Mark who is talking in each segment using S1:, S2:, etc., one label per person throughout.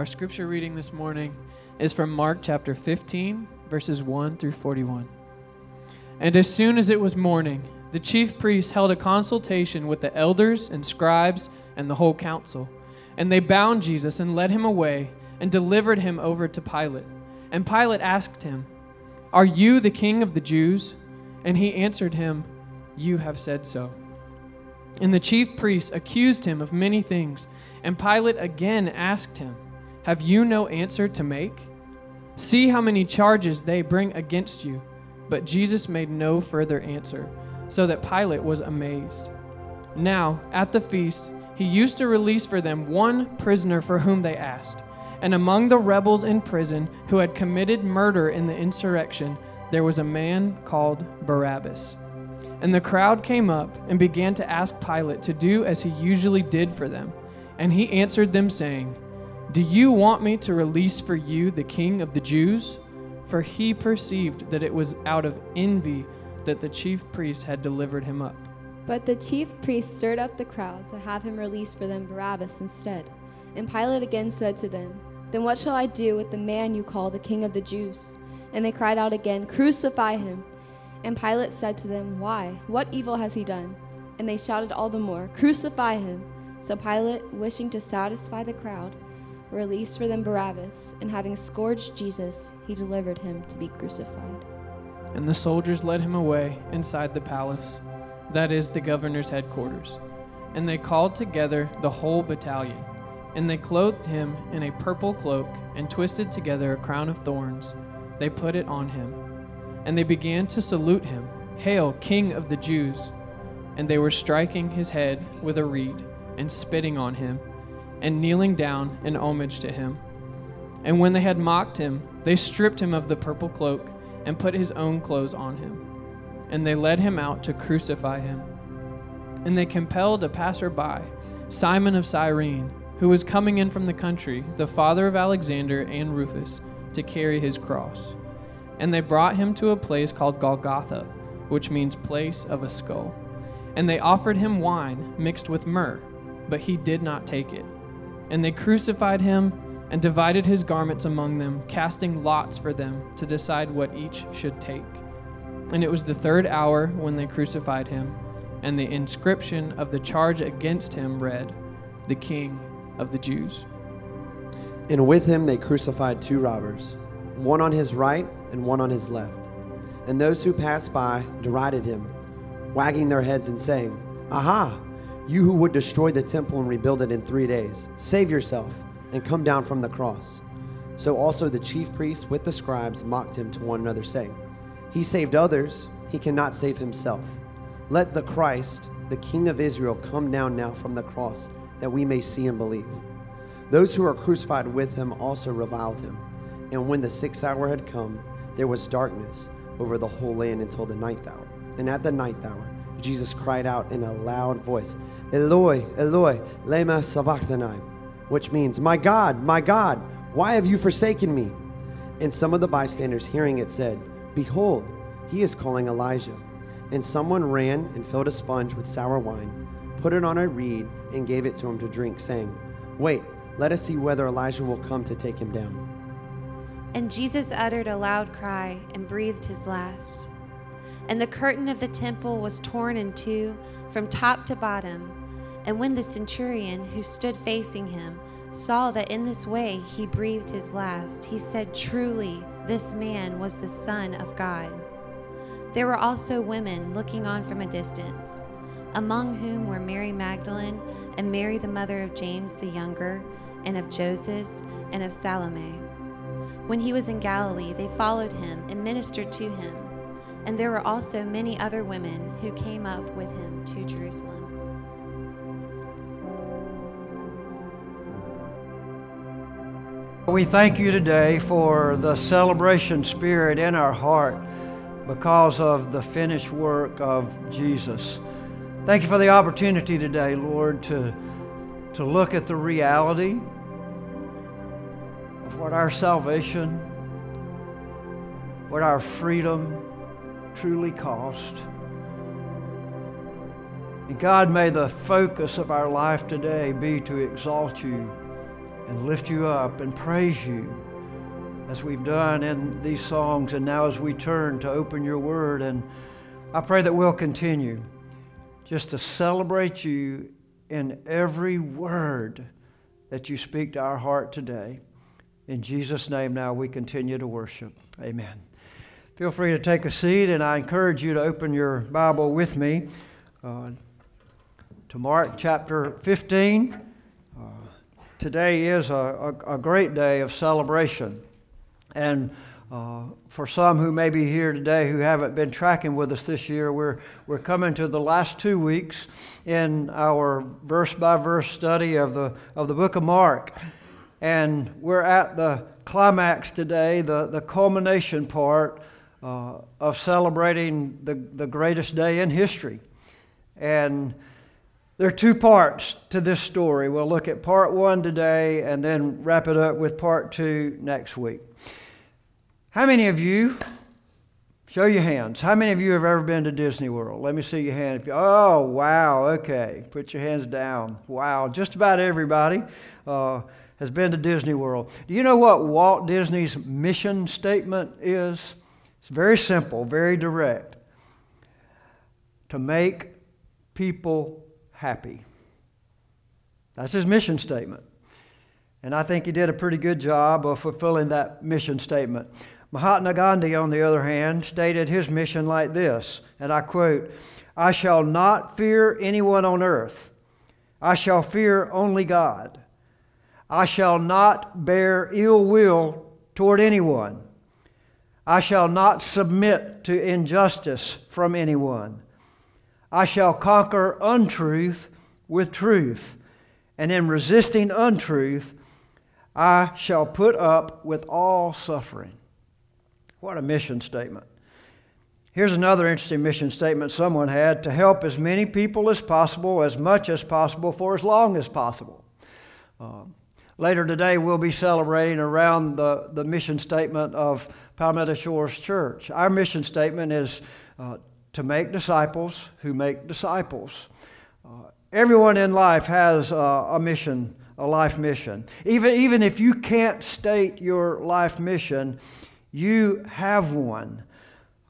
S1: Our scripture reading this morning is from Mark chapter 15, verses 1 through 41. And as soon as it was morning, the chief priests held a consultation with the elders and scribes and the whole council. And they bound Jesus and led him away and delivered him over to Pilate. And Pilate asked him, Are you the king of the Jews? And he answered him, You have said so. And the chief priests accused him of many things. And Pilate again asked him, have you no answer to make? See how many charges they bring against you. But Jesus made no further answer, so that Pilate was amazed. Now, at the feast, he used to release for them one prisoner for whom they asked. And among the rebels in prison who had committed murder in the insurrection, there was a man called Barabbas. And the crowd came up and began to ask Pilate to do as he usually did for them. And he answered them, saying, do you want me to release for you the king of the Jews? For he perceived that it was out of envy that the chief priests had delivered him up.
S2: But the chief priests stirred up the crowd to have him release for them Barabbas instead. And Pilate again said to them, Then what shall I do with the man you call the king of the Jews? And they cried out again, Crucify him! And Pilate said to them, Why? What evil has he done? And they shouted all the more, Crucify him! So Pilate, wishing to satisfy the crowd, released for them Barabbas, and having scourged Jesus, he delivered him to be crucified.
S1: And the soldiers led him away inside the palace, that is, the governor's headquarters. And they called together the whole battalion. And they clothed him in a purple cloak, and twisted together a crown of thorns. They put it on him. And they began to salute him Hail, King of the Jews! And they were striking his head with a reed, and spitting on him and kneeling down in homage to him. And when they had mocked him, they stripped him of the purple cloak and put his own clothes on him. And they led him out to crucify him. And they compelled a passerby, Simon of Cyrene, who was coming in from the country, the father of Alexander and Rufus, to carry his cross. And they brought him to a place called Golgotha, which means place of a skull. And they offered him wine mixed with myrrh, but he did not take it. And they crucified him and divided his garments among them, casting lots for them to decide what each should take. And it was the third hour when they crucified him, and the inscription of the charge against him read, The King of the Jews.
S3: And with him they crucified two robbers, one on his right and one on his left. And those who passed by derided him, wagging their heads and saying, Aha! You who would destroy the temple and rebuild it in three days, save yourself and come down from the cross. So also the chief priests with the scribes mocked him to one another, saying, He saved others, he cannot save himself. Let the Christ, the King of Israel, come down now from the cross, that we may see and believe. Those who were crucified with him also reviled him. And when the sixth hour had come, there was darkness over the whole land until the ninth hour. And at the ninth hour, Jesus cried out in a loud voice, Eloi, Eloi, lema sabachthani, which means, My God, my God, why have you forsaken me? And some of the bystanders hearing it said, Behold, he is calling Elijah. And someone ran and filled a sponge with sour wine, put it on a reed, and gave it to him to drink, saying, Wait, let us see whether Elijah will come to take him down.
S4: And Jesus uttered a loud cry and breathed his last. And the curtain of the temple was torn in two from top to bottom and when the centurion who stood facing him saw that in this way he breathed his last, he said, Truly, this man was the Son of God. There were also women looking on from a distance, among whom were Mary Magdalene and Mary, the mother of James the younger, and of Joseph, and of Salome. When he was in Galilee, they followed him and ministered to him. And there were also many other women who came up with him to Jerusalem.
S5: We thank you today for the celebration spirit in our heart because of the finished work of Jesus. Thank you for the opportunity today, Lord, to, to look at the reality of what our salvation, what our freedom truly cost. And God, may the focus of our life today be to exalt you and lift you up and praise you as we've done in these songs and now as we turn to open your word. And I pray that we'll continue just to celebrate you in every word that you speak to our heart today. In Jesus' name, now we continue to worship. Amen. Feel free to take a seat, and I encourage you to open your Bible with me uh, to Mark chapter 15. Uh, today is a, a, a, great day of celebration. And uh, for some who may be here today who haven't been tracking with us this year, we're, we're coming to the last two weeks in our verse by verse study of the, of the book of Mark. And we're at the climax today, the, the culmination part uh, of celebrating the, the greatest day in history. And there are two parts to this story. We'll look at part one today and then wrap it up with part two next week. How many of you, show your hands, how many of you have ever been to Disney World? Let me see your hand. If you, oh, wow, okay. Put your hands down. Wow, just about everybody uh, has been to Disney World. Do you know what Walt Disney's mission statement is? It's very simple, very direct. To make people happy. That's his mission statement. And I think he did a pretty good job of fulfilling that mission statement. Mahatma Gandhi, on the other hand, stated his mission like this, and I quote I shall not fear anyone on earth, I shall fear only God. I shall not bear ill will toward anyone. I shall not submit to injustice from anyone. I shall conquer untruth with truth, and in resisting untruth, I shall put up with all suffering. What a mission statement. Here's another interesting mission statement someone had to help as many people as possible, as much as possible, for as long as possible. Uh, later today, we'll be celebrating around the, the mission statement of Palmetto Shores Church. Our mission statement is uh, to make disciples who make disciples. Uh, everyone in life has uh, a mission, a life mission. Even, even if you can't state your life mission, you have one.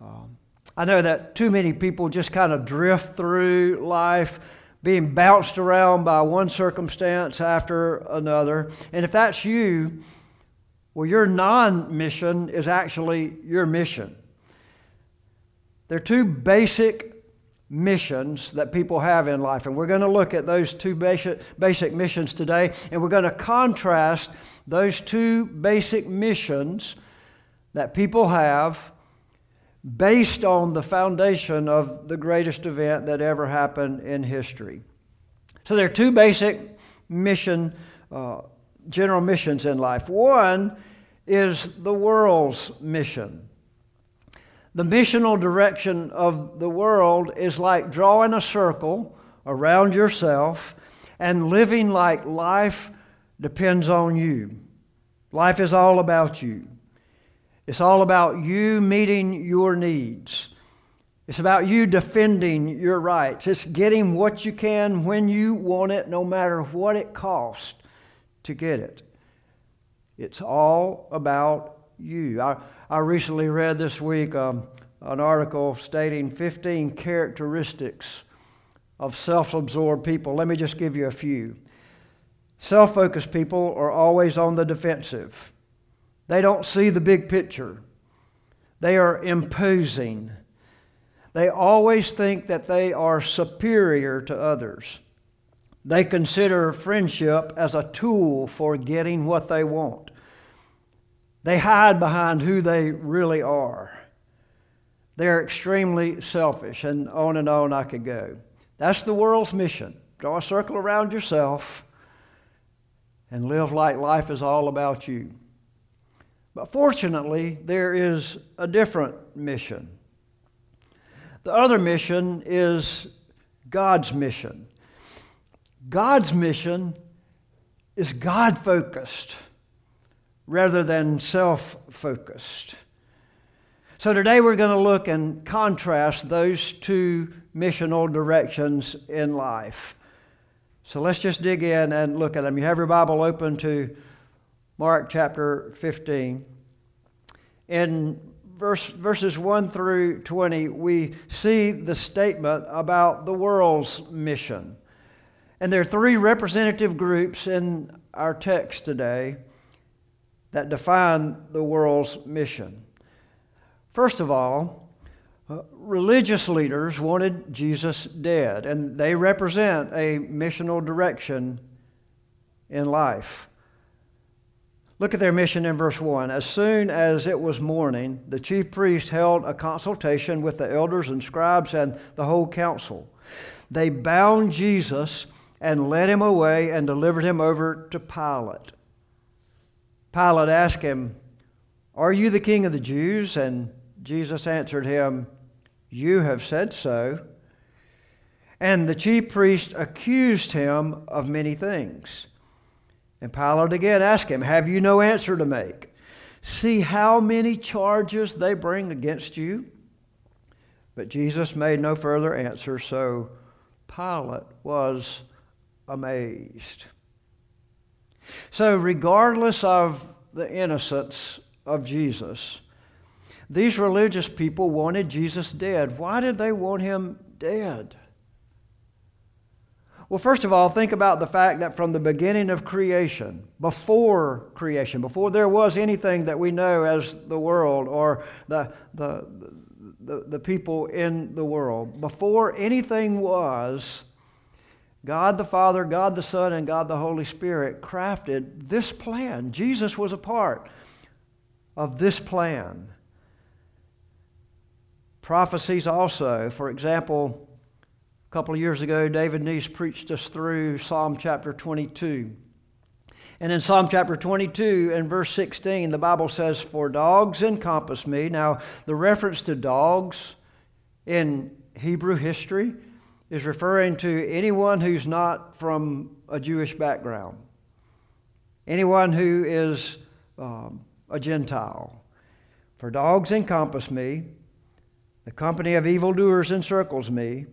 S5: Um, I know that too many people just kind of drift through life being bounced around by one circumstance after another. And if that's you, well, your non mission is actually your mission. There are two basic missions that people have in life, and we're going to look at those two basic, basic missions today, and we're going to contrast those two basic missions that people have based on the foundation of the greatest event that ever happened in history. So there are two basic mission, uh, general missions in life. One is the world's mission. The missional direction of the world is like drawing a circle around yourself and living like life depends on you. Life is all about you. It's all about you meeting your needs. It's about you defending your rights. It's getting what you can when you want it, no matter what it costs to get it. It's all about you. I, I recently read this week um, an article stating 15 characteristics of self absorbed people. Let me just give you a few. Self focused people are always on the defensive. They don't see the big picture. They are imposing. They always think that they are superior to others. They consider friendship as a tool for getting what they want. They hide behind who they really are. They're extremely selfish, and on and on I could go. That's the world's mission. Draw a circle around yourself and live like life is all about you. But fortunately, there is a different mission. The other mission is God's mission. God's mission is God focused rather than self focused. So today we're going to look and contrast those two missional directions in life. So let's just dig in and look at them. You have your Bible open to Mark chapter 15. In verse, verses 1 through 20, we see the statement about the world's mission. And there are three representative groups in our text today that define the world's mission. First of all, uh, religious leaders wanted Jesus dead, and they represent a missional direction in life. Look at their mission in verse 1. As soon as it was morning, the chief priests held a consultation with the elders and scribes and the whole council. They bound Jesus and led him away and delivered him over to Pilate. Pilate asked him, Are you the king of the Jews? And Jesus answered him, You have said so. And the chief priests accused him of many things. And Pilate again asked him, Have you no answer to make? See how many charges they bring against you? But Jesus made no further answer, so Pilate was amazed. So, regardless of the innocence of Jesus, these religious people wanted Jesus dead. Why did they want him dead? Well, first of all, think about the fact that from the beginning of creation, before creation, before there was anything that we know as the world or the, the, the, the people in the world, before anything was, God the Father, God the Son, and God the Holy Spirit crafted this plan. Jesus was a part of this plan. Prophecies also, for example, a couple of years ago, David Neese preached us through Psalm chapter 22. And in Psalm chapter 22 and verse 16, the Bible says, For dogs encompass me. Now, the reference to dogs in Hebrew history is referring to anyone who's not from a Jewish background, anyone who is um, a Gentile. For dogs encompass me, the company of evildoers encircles me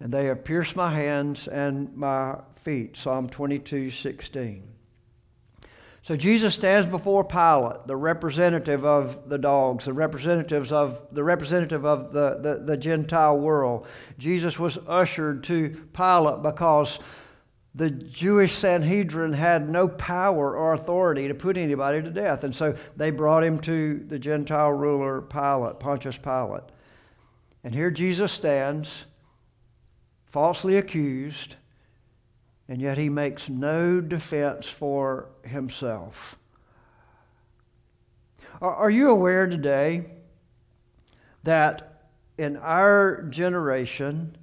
S5: and they have pierced my hands and my feet. Psalm 22 16. So Jesus stands before Pilate, the representative of the dogs, the representatives of the representative of the, the, the, Gentile world. Jesus was ushered to Pilate because the Jewish Sanhedrin had no power or authority to put anybody to death. And so they brought him to the Gentile ruler Pilate, Pontius Pilate. And here Jesus stands falsely accused, and yet he makes no defense for himself. Are you aware today that in our generation,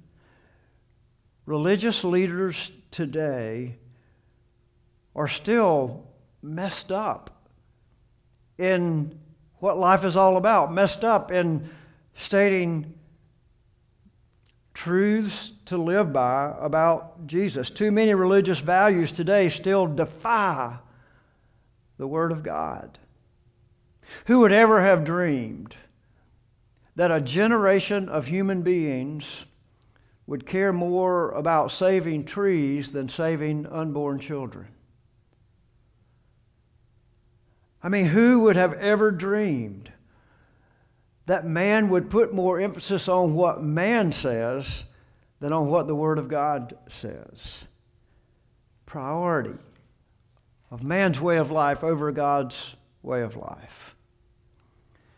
S5: religious leaders today are still messed up in what life is all about, messed up in stating truths to live by about Jesus. Too many religious values today still defy the Word of God. Who would ever have dreamed that a generation of human beings would care more about saving trees than saving unborn children? I mean, who would have ever dreamed that man would put more emphasis on what man says than on what the Word of God says. Priority of man's way of life over God's way of life.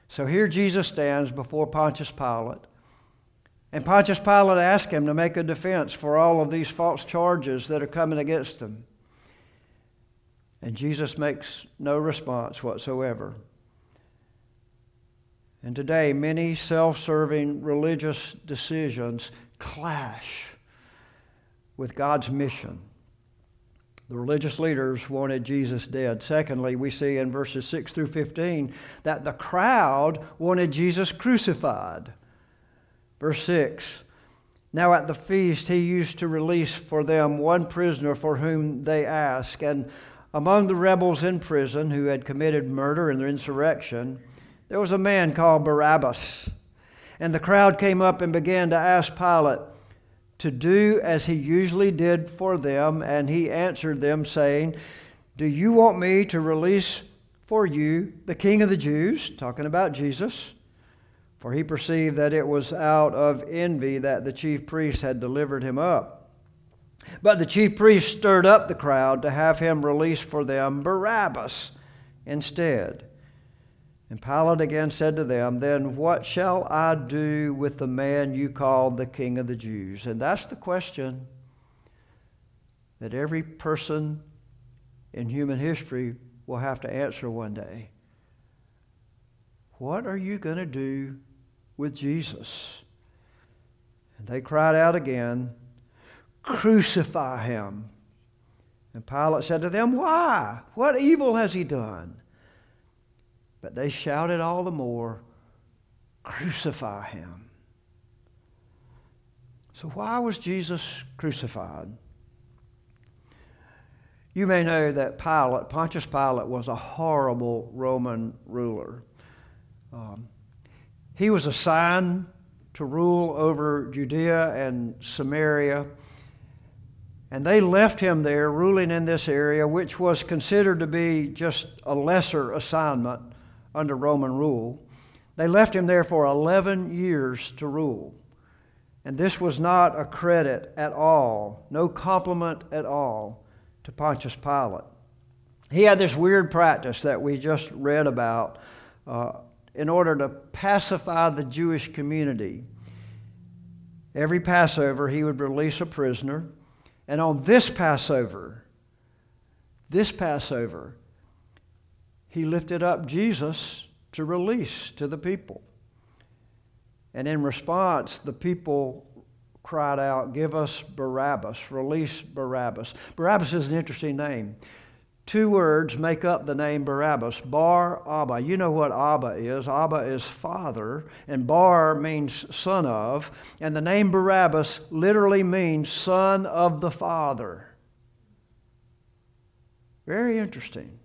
S5: So here Jesus stands before Pontius Pilate. And Pontius Pilate asks him to make a defense for all of these false charges that are coming against him. And Jesus makes no response whatsoever. And today, many self serving religious decisions clash with God's mission. The religious leaders wanted Jesus dead. Secondly, we see in verses 6 through 15 that the crowd wanted Jesus crucified. Verse 6 Now at the feast, he used to release for them one prisoner for whom they asked. And among the rebels in prison who had committed murder and insurrection, there was a man called Barabbas. And the crowd came up and began to ask Pilate to do as he usually did for them. And he answered them, saying, Do you want me to release for you the king of the Jews? Talking about Jesus. For he perceived that it was out of envy that the chief priests had delivered him up. But the chief priests stirred up the crowd to have him release for them Barabbas instead. And Pilate again said to them, Then what shall I do with the man you call the king of the Jews? And that's the question that every person in human history will have to answer one day. What are you going to do with Jesus? And they cried out again, Crucify him. And Pilate said to them, Why? What evil has he done? But they shouted all the more, Crucify him. So, why was Jesus crucified? You may know that Pilate, Pontius Pilate, was a horrible Roman ruler. Um, he was assigned to rule over Judea and Samaria, and they left him there ruling in this area, which was considered to be just a lesser assignment under Roman rule. They left him there for 11 years to rule. And this was not a credit at all, no compliment at all to Pontius Pilate. He had this weird practice that we just read about uh, in order to pacify the Jewish community. Every Passover, he would release a prisoner. And on this Passover, this Passover, he lifted up Jesus to release to the people. And in response, the people cried out, Give us Barabbas, release Barabbas. Barabbas is an interesting name. Two words make up the name Barabbas Bar Abba. You know what Abba is. Abba is father, and Bar means son of, and the name Barabbas literally means son of the father. Very interesting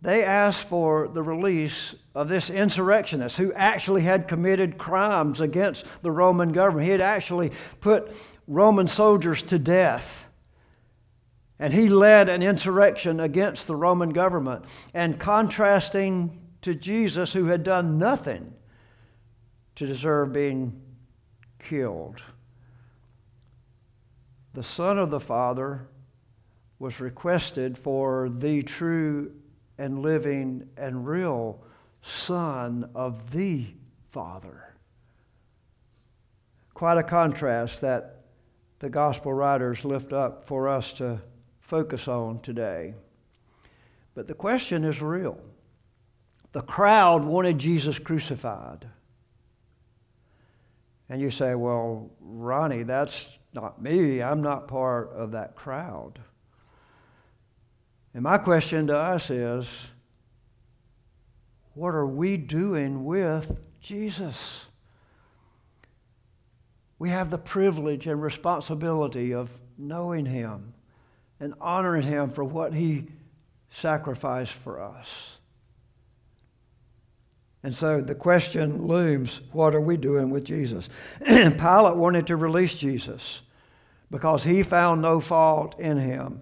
S5: they asked for the release of this insurrectionist who actually had committed crimes against the Roman government. He had actually put Roman soldiers to death. And he led an insurrection against the Roman government. And contrasting to Jesus, who had done nothing to deserve being killed, the Son of the Father was requested for the true and living and real Son of the Father. Quite a contrast that the gospel writers lift up for us to focus on today. But the question is real. The crowd wanted Jesus crucified. And you say, well, Ronnie, that's not me. I'm not part of that crowd. And my question to us is what are we doing with Jesus? We have the privilege and responsibility of knowing Him and honoring Him for what He sacrificed for us. And so the question looms what are we doing with Jesus? Pilate wanted to release Jesus because he found no fault in him.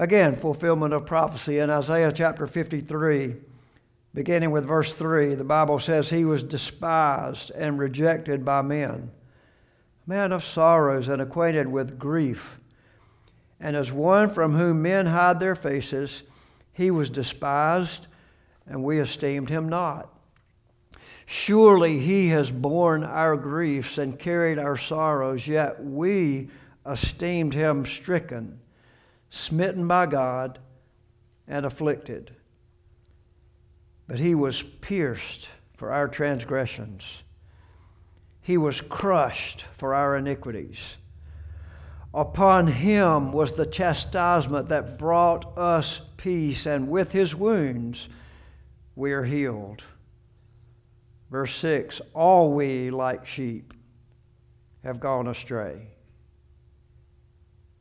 S5: Again, fulfillment of prophecy. In Isaiah chapter 53, beginning with verse 3, the Bible says, He was despised and rejected by men, a man of sorrows and acquainted with grief. And as one from whom men hide their faces, he was despised, and we esteemed him not. Surely he has borne our griefs and carried our sorrows, yet we esteemed him stricken smitten by God, and afflicted. But he was pierced for our transgressions, he was crushed for our iniquities. Upon him was the chastisement that brought us peace, and with his wounds we are healed. Verse 6 All we, like sheep, have gone astray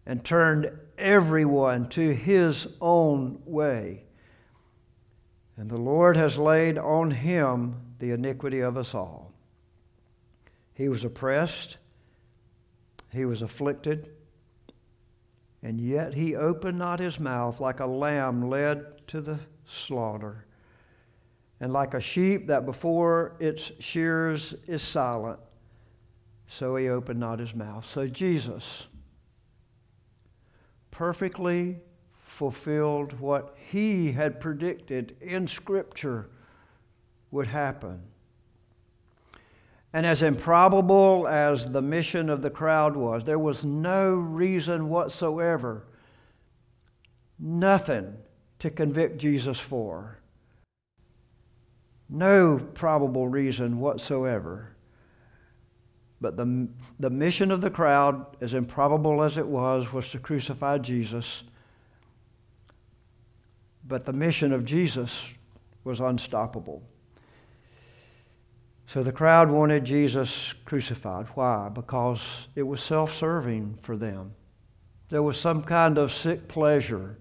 S5: and turned everyone to his own way. And the Lord has laid on him the iniquity of us all. He was oppressed, he was afflicted, and yet he opened not his mouth like a lamb led to the slaughter, and like a sheep that before its shears is silent, so he opened not his mouth. So Jesus perfectly fulfilled what he had predicted in Scripture would happen. And as improbable as the mission of the crowd was, there was no reason whatsoever, nothing to convict Jesus for. No probable reason whatsoever. But the, the mission of the crowd, as improbable as it was, was to crucify Jesus. But the mission of Jesus was unstoppable. So the crowd wanted Jesus crucified. Why? Because it was self serving for them. There was some kind of sick pleasure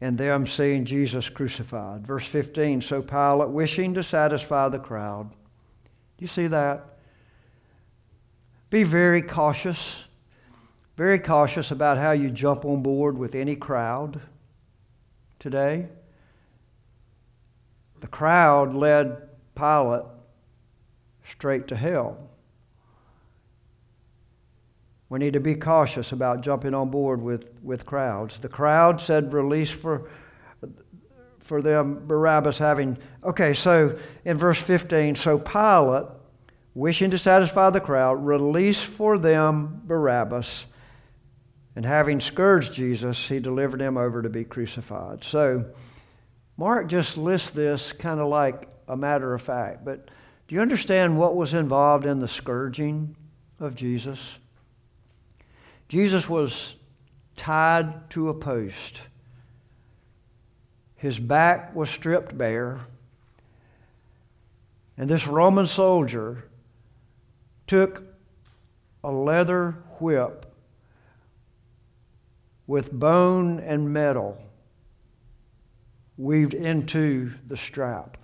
S5: in them seeing Jesus crucified. Verse 15 So Pilate, wishing to satisfy the crowd, you see that? Be very cautious, very cautious about how you jump on board with any crowd today. The crowd led Pilate straight to hell. We need to be cautious about jumping on board with, with crowds. The crowd said release for, for them Barabbas having. Okay, so in verse 15, so Pilate, wishing to satisfy the crowd, released for them Barabbas, and having scourged Jesus, he delivered him over to be crucified. So Mark just lists this kind of like a matter of fact. But do you understand what was involved in the scourging of Jesus? Jesus was tied to a post. His back was stripped bare. And this Roman soldier took a leather whip with bone and metal weaved into the strap.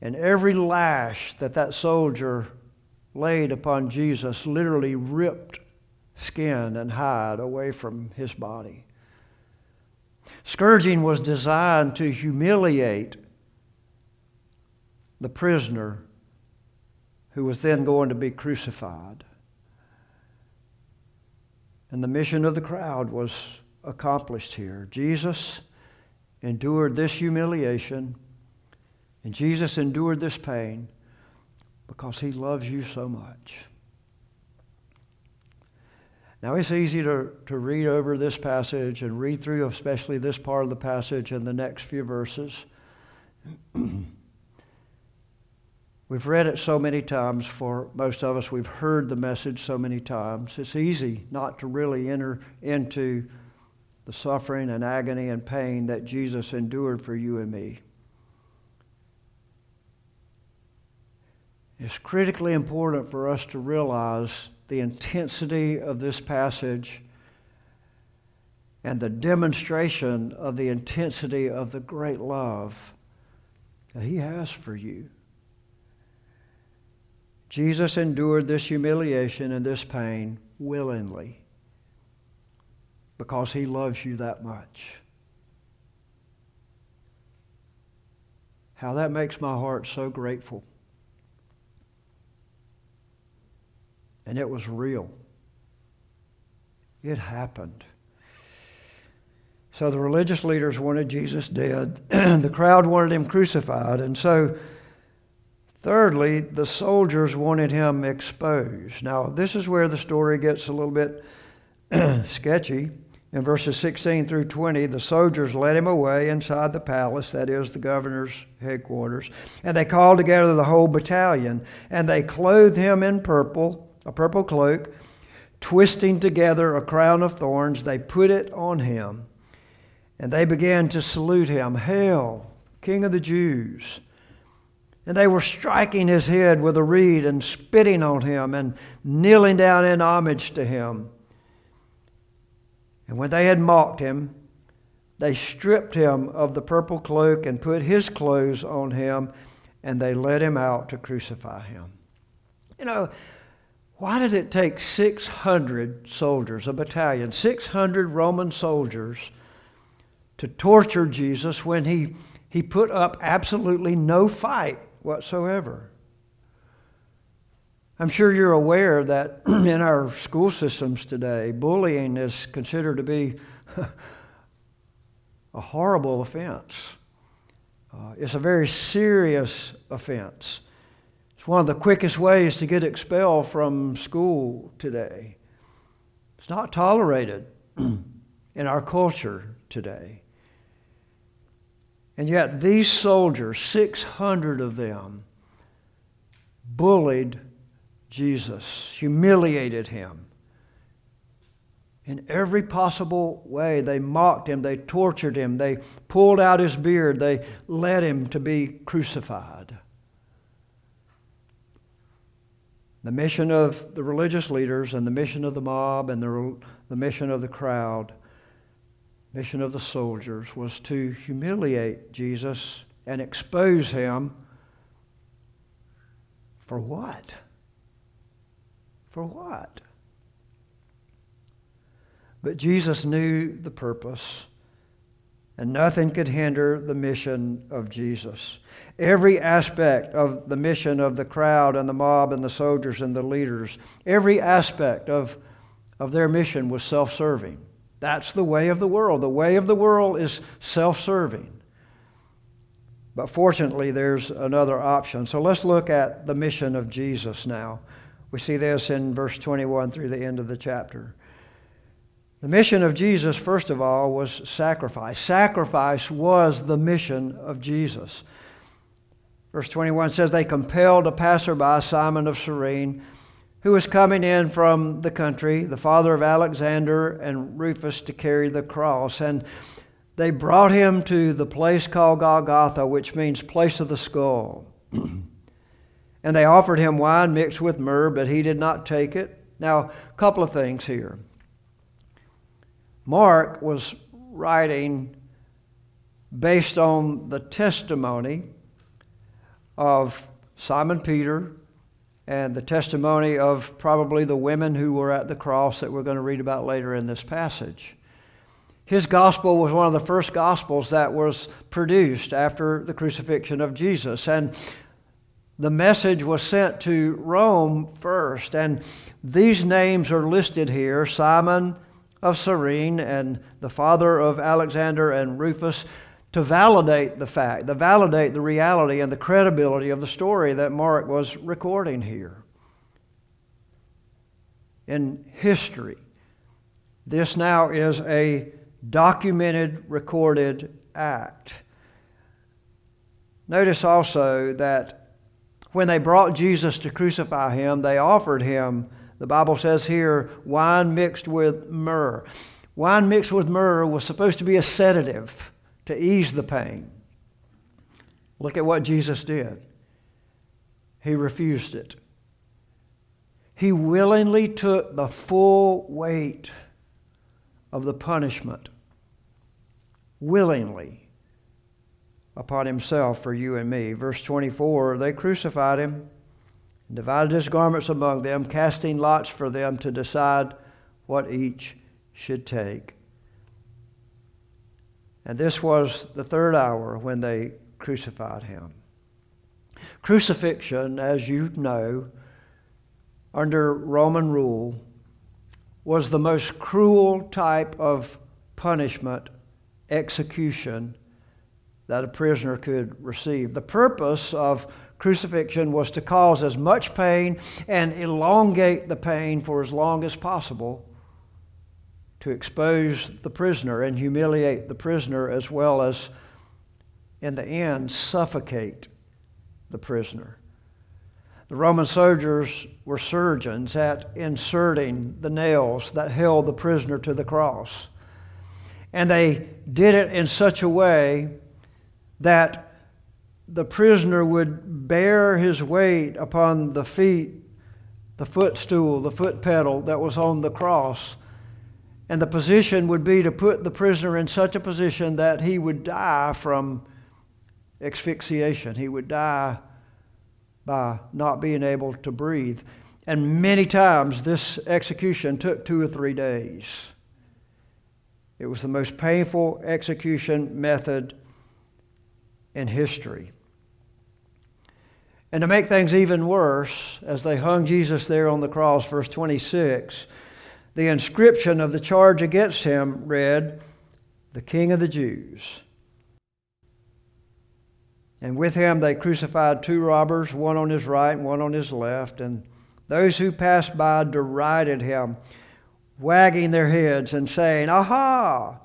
S5: And every lash that that soldier laid upon Jesus literally ripped skin and hide away from his body. Scourging was designed to humiliate the prisoner who was then going to be crucified. And the mission of the crowd was accomplished here. Jesus endured this humiliation and Jesus endured this pain because he loves you so much. Now, it's easy to, to read over this passage and read through, especially this part of the passage and the next few verses. we've read it so many times for most of us, we've heard the message so many times. It's easy not to really enter into the suffering and agony and pain that Jesus endured for you and me. It's critically important for us to realize the intensity of this passage and the demonstration of the intensity of the great love that He has for you. Jesus endured this humiliation and this pain willingly because He loves you that much. How that makes my heart so grateful. And it was real. It happened. So the religious leaders wanted Jesus dead. the crowd wanted him crucified. And so, thirdly, the soldiers wanted him exposed. Now, this is where the story gets a little bit sketchy. In verses 16 through 20, the soldiers led him away inside the palace, that is, the governor's headquarters, and they called together the whole battalion, and they clothed him in purple a purple cloak, twisting together a crown of thorns. They put it on him, and they began to salute him Hail, King of the Jews! And they were striking his head with a reed and spitting on him and kneeling down in homage to him. And when they had mocked him, they stripped him of the purple cloak and put his clothes on him, and they led him out to crucify him. You know, Why did it take 600 soldiers, a battalion, 600 Roman soldiers, to torture Jesus when he, he put up absolutely no fight whatsoever? I'm sure you're aware that in our school systems today, bullying is considered to be a horrible offense. Uh, it's a very serious offense. It's one of the quickest ways to get expelled from school today. It's not tolerated in our culture today. And yet, these soldiers, 600 of them, bullied Jesus, humiliated him. In every possible way, they mocked him, they tortured him, they pulled out his beard, they led him to be crucified. The mission of the religious leaders and the mission of the mob and the, the mission of the crowd, mission of the soldiers, was to humiliate Jesus and expose him for what? For what? But Jesus knew the purpose, and nothing could hinder the mission of Jesus. Every aspect of the mission of the crowd and the mob and the soldiers and the leaders, every aspect of, of their mission was self serving. That's the way of the world. The way of the world is self serving. But fortunately, there's another option. So let's look at the mission of Jesus now. We see this in verse 21 through the end of the chapter. The mission of Jesus, first of all, was sacrifice. Sacrifice was the mission of Jesus. Verse 21 says, They compelled a passerby, Simon of Cyrene, who was coming in from the country, the father of Alexander and Rufus, to carry the cross. And they brought him to the place called Golgotha, which means place of the skull. And they offered him wine mixed with myrrh, but he did not take it. Now, a couple of things here. Mark was writing based on the testimony of Simon Peter and the testimony of probably the women who were at the cross that we're going to read about later in this passage. His gospel was one of the first gospels that was produced after the crucifixion of Jesus. And the message was sent to Rome first. And these names are listed here Simon of Cyrene and the father of Alexander and Rufus to validate the fact, to validate the reality and the credibility of the story that Mark was recording here. In history, this now is a documented, recorded act. Notice also that when they brought Jesus to crucify him, they offered him, the Bible says here, wine mixed with myrrh. Wine mixed with myrrh was supposed to be a sedative to ease the pain. Look at what Jesus did. He refused it. He willingly took the full weight of the punishment. Willingly upon himself for you and me. Verse 24 They crucified him and divided his garments among them, casting lots for them to decide what each should take. And this was the third hour when they crucified him. Crucifixion, as you know, under Roman rule, was the most cruel type of punishment, execution that a prisoner could receive. The purpose of crucifixion was to cause as much pain and elongate the pain for as long as possible to expose the prisoner and humiliate the prisoner as well as, in the end, suffocate the prisoner. The Roman soldiers were surgeons at inserting the nails that held the prisoner to the cross. And they did it in such a way that the prisoner would bear his weight upon the feet, the footstool, the foot pedal that was on the cross. And the position would be to put the prisoner in such a position that he would die from asphyxiation. He would die by not being able to breathe. And many times this execution took two or three days. It was the most painful execution method in history. And to make things even worse, as they hung Jesus there on the cross, verse 26, the inscription of the charge against him read, The King of the Jews. And with him they crucified two robbers, one on his right and one on his left. And those who passed by derided him, wagging their heads and saying, Aha!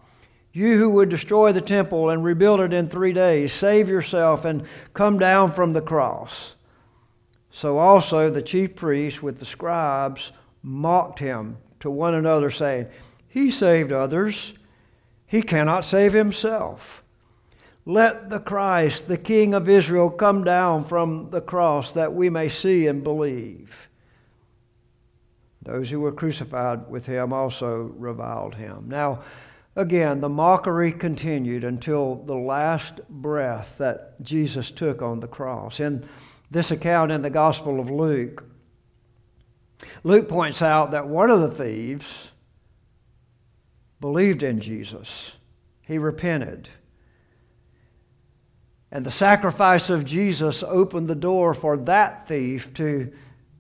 S5: You who would destroy the temple and rebuild it in three days, save yourself and come down from the cross. So also the chief priests with the scribes mocked him to one another, saying, He saved others, he cannot save himself. Let the Christ, the King of Israel, come down from the cross that we may see and believe. Those who were crucified with him also reviled him. Now, Again, the mockery continued until the last breath that Jesus took on the cross. In this account in the Gospel of Luke, Luke points out that one of the thieves believed in Jesus, he repented. And the sacrifice of Jesus opened the door for that thief to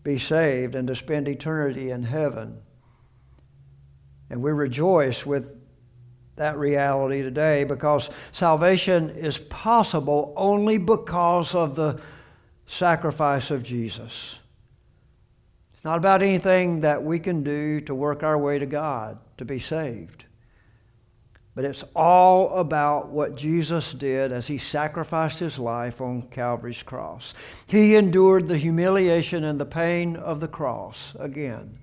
S5: be saved and to spend eternity in heaven. And we rejoice with that reality today because salvation is possible only because of the sacrifice of Jesus. It's not about anything that we can do to work our way to God to be saved. But it's all about what Jesus did as he sacrificed his life on Calvary's cross. He endured the humiliation and the pain of the cross again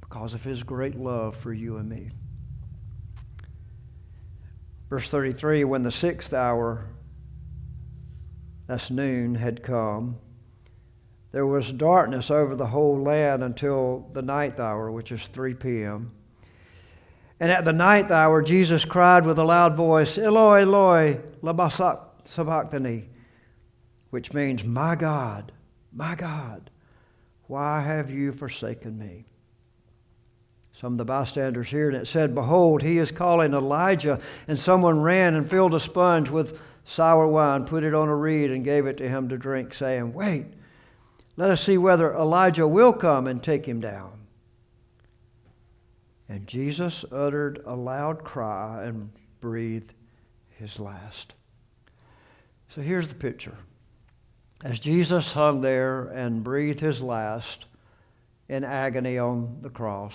S5: because of his great love for you and me. Verse 33 When the sixth hour, that's noon, had come, there was darkness over the whole land until the ninth hour, which is 3 p.m. And at the ninth hour, Jesus cried with a loud voice, Eloi, Eloi, lama sabachthani, which means, My God, my God, why have you forsaken me? Some of the bystanders heard it said, Behold, he is calling Elijah. And someone ran and filled a sponge with sour wine, put it on a reed, and gave it to him to drink, saying, Wait, let us see whether Elijah will come and take him down. And Jesus uttered a loud cry and breathed his last. So here's the picture. As Jesus hung there and breathed his last in agony on the cross,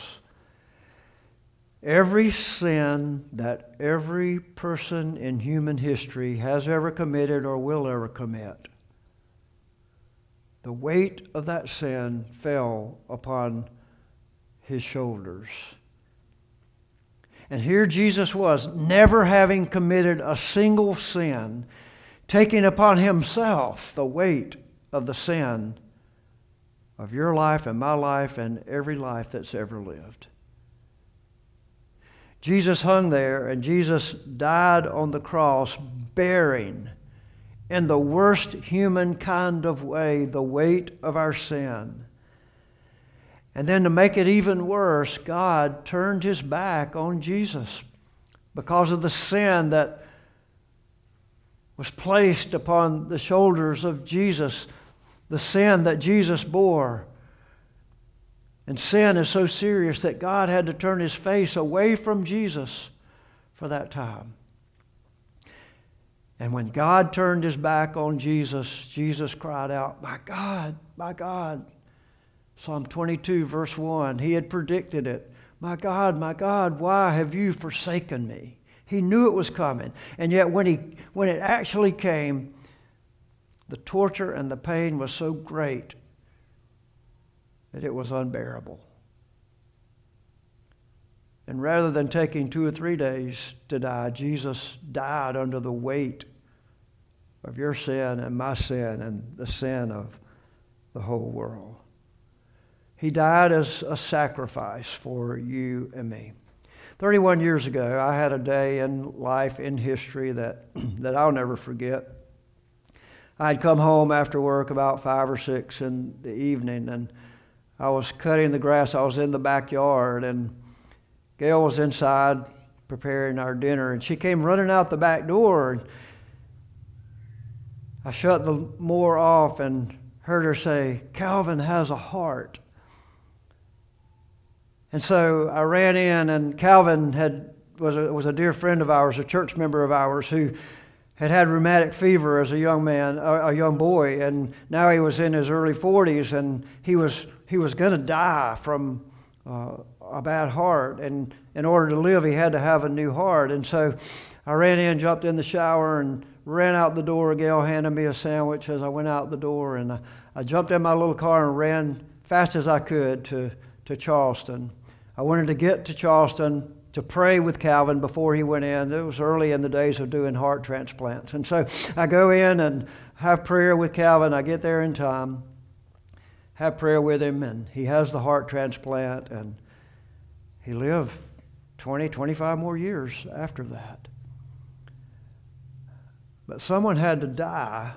S5: Every sin that every person in human history has ever committed or will ever commit, the weight of that sin fell upon his shoulders. And here Jesus was, never having committed a single sin, taking upon himself the weight of the sin of your life and my life and every life that's ever lived. Jesus hung there and Jesus died on the cross bearing in the worst human kind of way the weight of our sin. And then to make it even worse, God turned his back on Jesus because of the sin that was placed upon the shoulders of Jesus, the sin that Jesus bore. And sin is so serious that God had to turn his face away from Jesus for that time. And when God turned his back on Jesus, Jesus cried out, My God, my God. Psalm 22, verse 1, he had predicted it. My God, my God, why have you forsaken me? He knew it was coming. And yet, when, he, when it actually came, the torture and the pain was so great that it was unbearable. And rather than taking two or three days to die, Jesus died under the weight of your sin and my sin and the sin of the whole world. He died as a sacrifice for you and me. 31 years ago, I had a day in life, in history, that, that I'll never forget. I'd come home after work about five or six in the evening, and I was cutting the grass. I was in the backyard, and Gail was inside preparing our dinner, and she came running out the back door. And I shut the mower off and heard her say, Calvin has a heart. And so I ran in, and Calvin had, was, a, was a dear friend of ours, a church member of ours, who had had rheumatic fever as a young man, a, a young boy, and now he was in his early 40s, and he was he was going to die from uh, a bad heart, and in order to live, he had to have a new heart. And so, I ran in, jumped in the shower, and ran out the door. Gail handed me a sandwich as I went out the door, and I, I jumped in my little car and ran fast as I could to to Charleston. I wanted to get to Charleston to pray with Calvin before he went in. It was early in the days of doing heart transplants. And so I go in and have prayer with Calvin. I get there in time, have prayer with him, and he has the heart transplant, and he lived 20, 25 more years after that. But someone had to die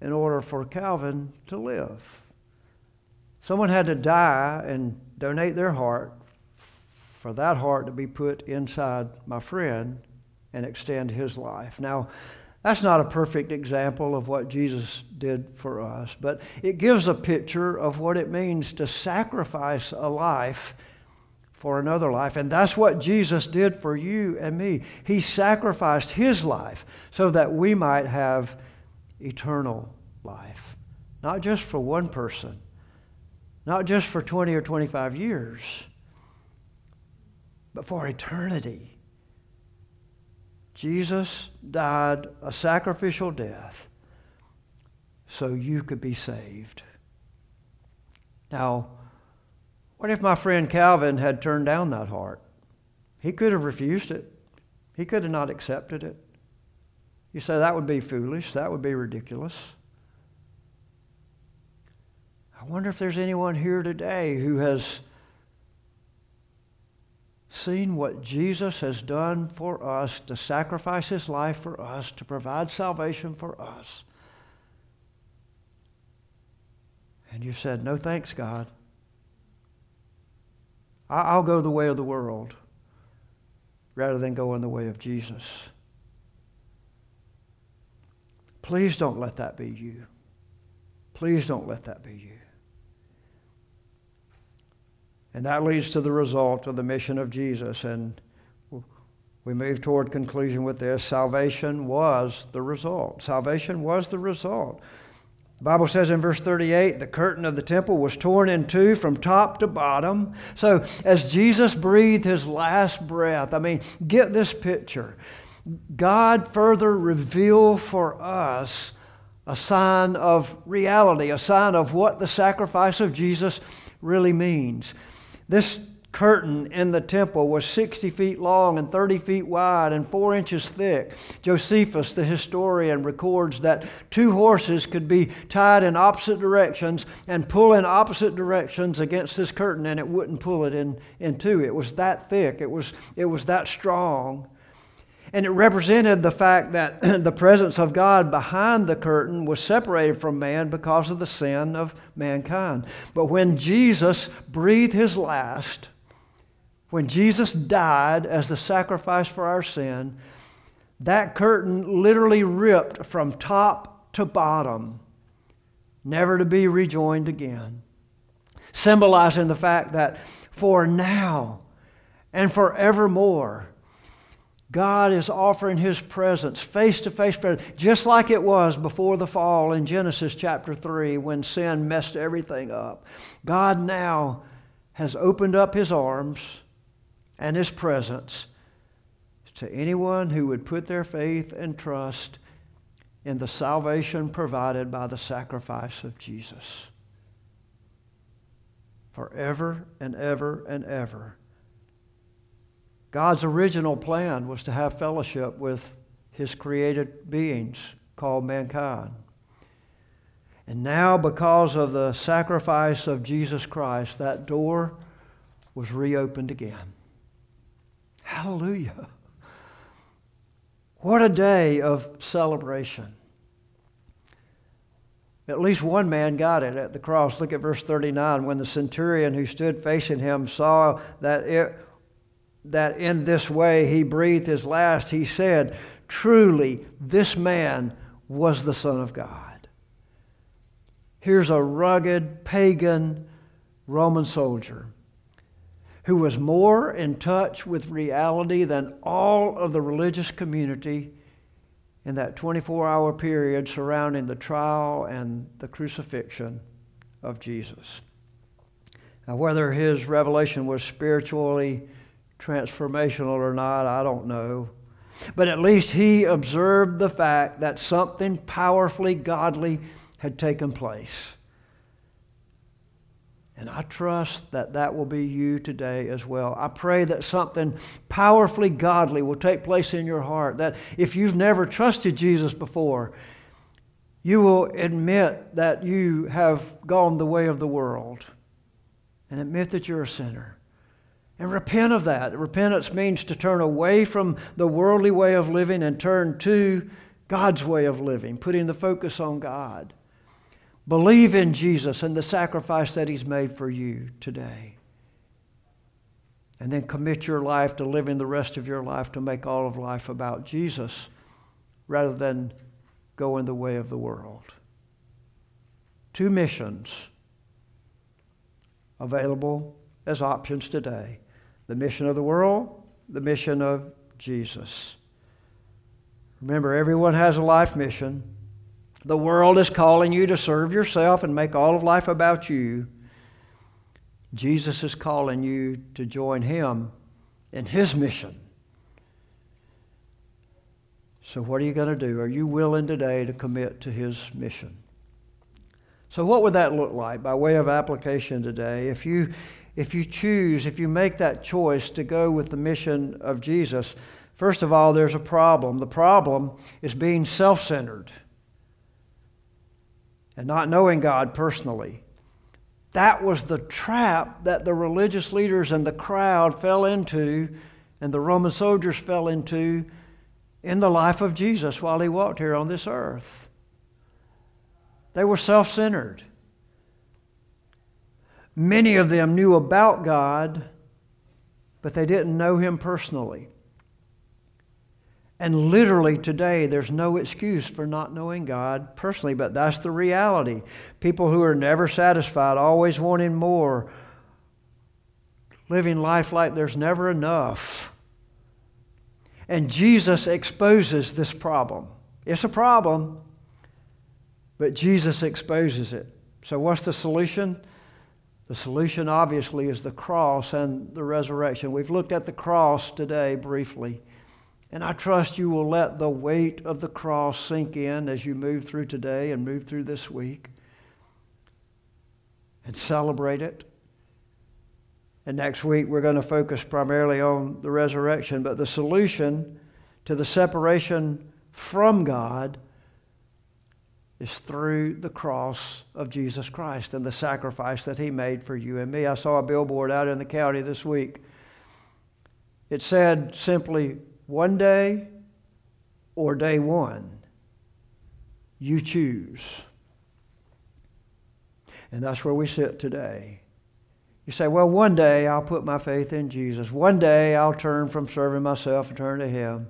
S5: in order for Calvin to live. Someone had to die and donate their heart for that heart to be put inside my friend and extend his life. Now, that's not a perfect example of what Jesus did for us, but it gives a picture of what it means to sacrifice a life for another life. And that's what Jesus did for you and me. He sacrificed his life so that we might have eternal life. Not just for one person, not just for 20 or 25 years but for eternity. Jesus died a sacrificial death so you could be saved. Now, what if my friend Calvin had turned down that heart? He could have refused it. He could have not accepted it. You say that would be foolish, that would be ridiculous. I wonder if there's anyone here today who has seen what Jesus has done for us to sacrifice his life for us, to provide salvation for us. And you said, No thanks, God. I'll go the way of the world rather than go in the way of Jesus. Please don't let that be you. Please don't let that be you. And that leads to the result of the mission of Jesus. And we move toward conclusion with this. Salvation was the result. Salvation was the result. The Bible says in verse 38 the curtain of the temple was torn in two from top to bottom. So, as Jesus breathed his last breath, I mean, get this picture. God further revealed for us a sign of reality, a sign of what the sacrifice of Jesus really means. This curtain in the temple was 60 feet long and 30 feet wide and 4 inches thick. Josephus, the historian, records that two horses could be tied in opposite directions and pull in opposite directions against this curtain and it wouldn't pull it in, in two. It was that thick, it was, it was that strong. And it represented the fact that the presence of God behind the curtain was separated from man because of the sin of mankind. But when Jesus breathed his last, when Jesus died as the sacrifice for our sin, that curtain literally ripped from top to bottom, never to be rejoined again, symbolizing the fact that for now and forevermore, God is offering His presence, face to face presence, just like it was before the fall in Genesis chapter 3 when sin messed everything up. God now has opened up His arms and His presence to anyone who would put their faith and trust in the salvation provided by the sacrifice of Jesus. Forever and ever and ever God's original plan was to have fellowship with his created beings called mankind. And now, because of the sacrifice of Jesus Christ, that door was reopened again. Hallelujah. What a day of celebration. At least one man got it at the cross. Look at verse 39. When the centurion who stood facing him saw that, it, that in this way he breathed his last, he said, Truly, this man was the Son of God. Here's a rugged, pagan Roman soldier who was more in touch with reality than all of the religious community in that 24 hour period surrounding the trial and the crucifixion of Jesus. Now, whether his revelation was spiritually transformational or not, I don't know. But at least he observed the fact that something powerfully godly had taken place. And I trust that that will be you today as well. I pray that something powerfully godly will take place in your heart. That if you've never trusted Jesus before, you will admit that you have gone the way of the world and admit that you're a sinner. And repent of that. Repentance means to turn away from the worldly way of living and turn to God's way of living, putting the focus on God. Believe in Jesus and the sacrifice that He's made for you today. And then commit your life to living the rest of your life to make all of life about Jesus rather than going the way of the world. Two missions available as options today the mission of the world, the mission of Jesus. Remember, everyone has a life mission. The world is calling you to serve yourself and make all of life about you. Jesus is calling you to join him in his mission. So, what are you going to do? Are you willing today to commit to his mission? So, what would that look like by way of application today? If you, if you choose, if you make that choice to go with the mission of Jesus, first of all, there's a problem. The problem is being self centered and not knowing God personally. That was the trap that the religious leaders and the crowd fell into, and the Roman soldiers fell into in the life of Jesus while he walked here on this earth. They were self centered. Many of them knew about God, but they didn't know him personally. And literally today, there's no excuse for not knowing God personally, but that's the reality. People who are never satisfied, always wanting more, living life like there's never enough. And Jesus exposes this problem. It's a problem, but Jesus exposes it. So, what's the solution? The solution, obviously, is the cross and the resurrection. We've looked at the cross today briefly. And I trust you will let the weight of the cross sink in as you move through today and move through this week and celebrate it. And next week, we're going to focus primarily on the resurrection, but the solution to the separation from God is through the cross of Jesus Christ and the sacrifice that He made for you and me. I saw a billboard out in the county this week. It said simply, one day or day one. You choose. And that's where we sit today. You say, well, one day I'll put my faith in Jesus. One day I'll turn from serving myself and turn to Him.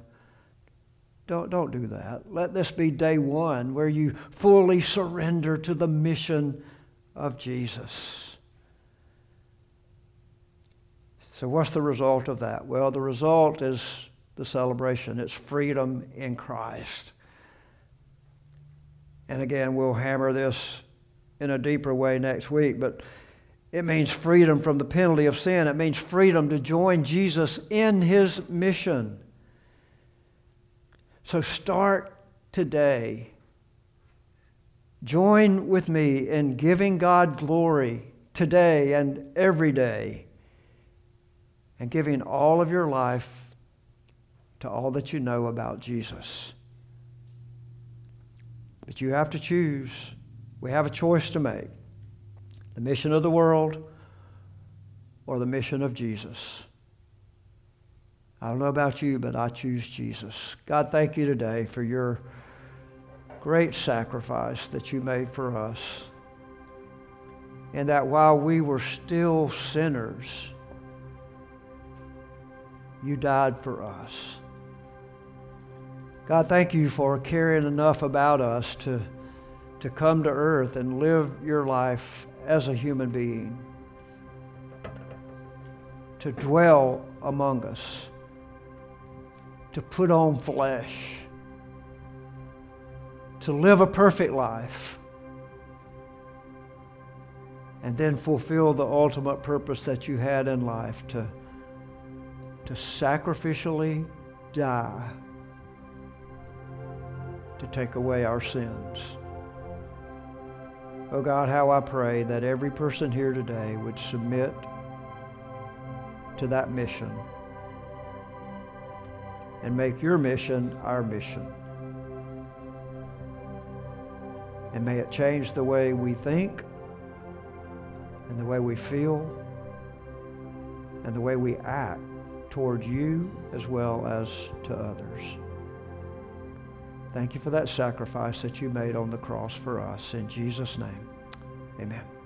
S5: Don't, don't do that. Let this be day one where you fully surrender to the mission of Jesus. So, what's the result of that? Well, the result is the celebration. It's freedom in Christ. And again, we'll hammer this in a deeper way next week, but it means freedom from the penalty of sin. It means freedom to join Jesus in his mission. So start today. Join with me in giving God glory today and every day, and giving all of your life to all that you know about Jesus. But you have to choose. We have a choice to make the mission of the world or the mission of Jesus. I don't know about you, but I choose Jesus. God, thank you today for your great sacrifice that you made for us. And that while we were still sinners, you died for us. God, thank you for caring enough about us to, to come to earth and live your life as a human being, to dwell among us, to put on flesh, to live a perfect life, and then fulfill the ultimate purpose that you had in life to, to sacrificially die to take away our sins. Oh God, how I pray that every person here today would submit to that mission and make your mission our mission. And may it change the way we think and the way we feel and the way we act toward you as well as to others. Thank you for that sacrifice that you made on the cross for us. In Jesus' name, amen.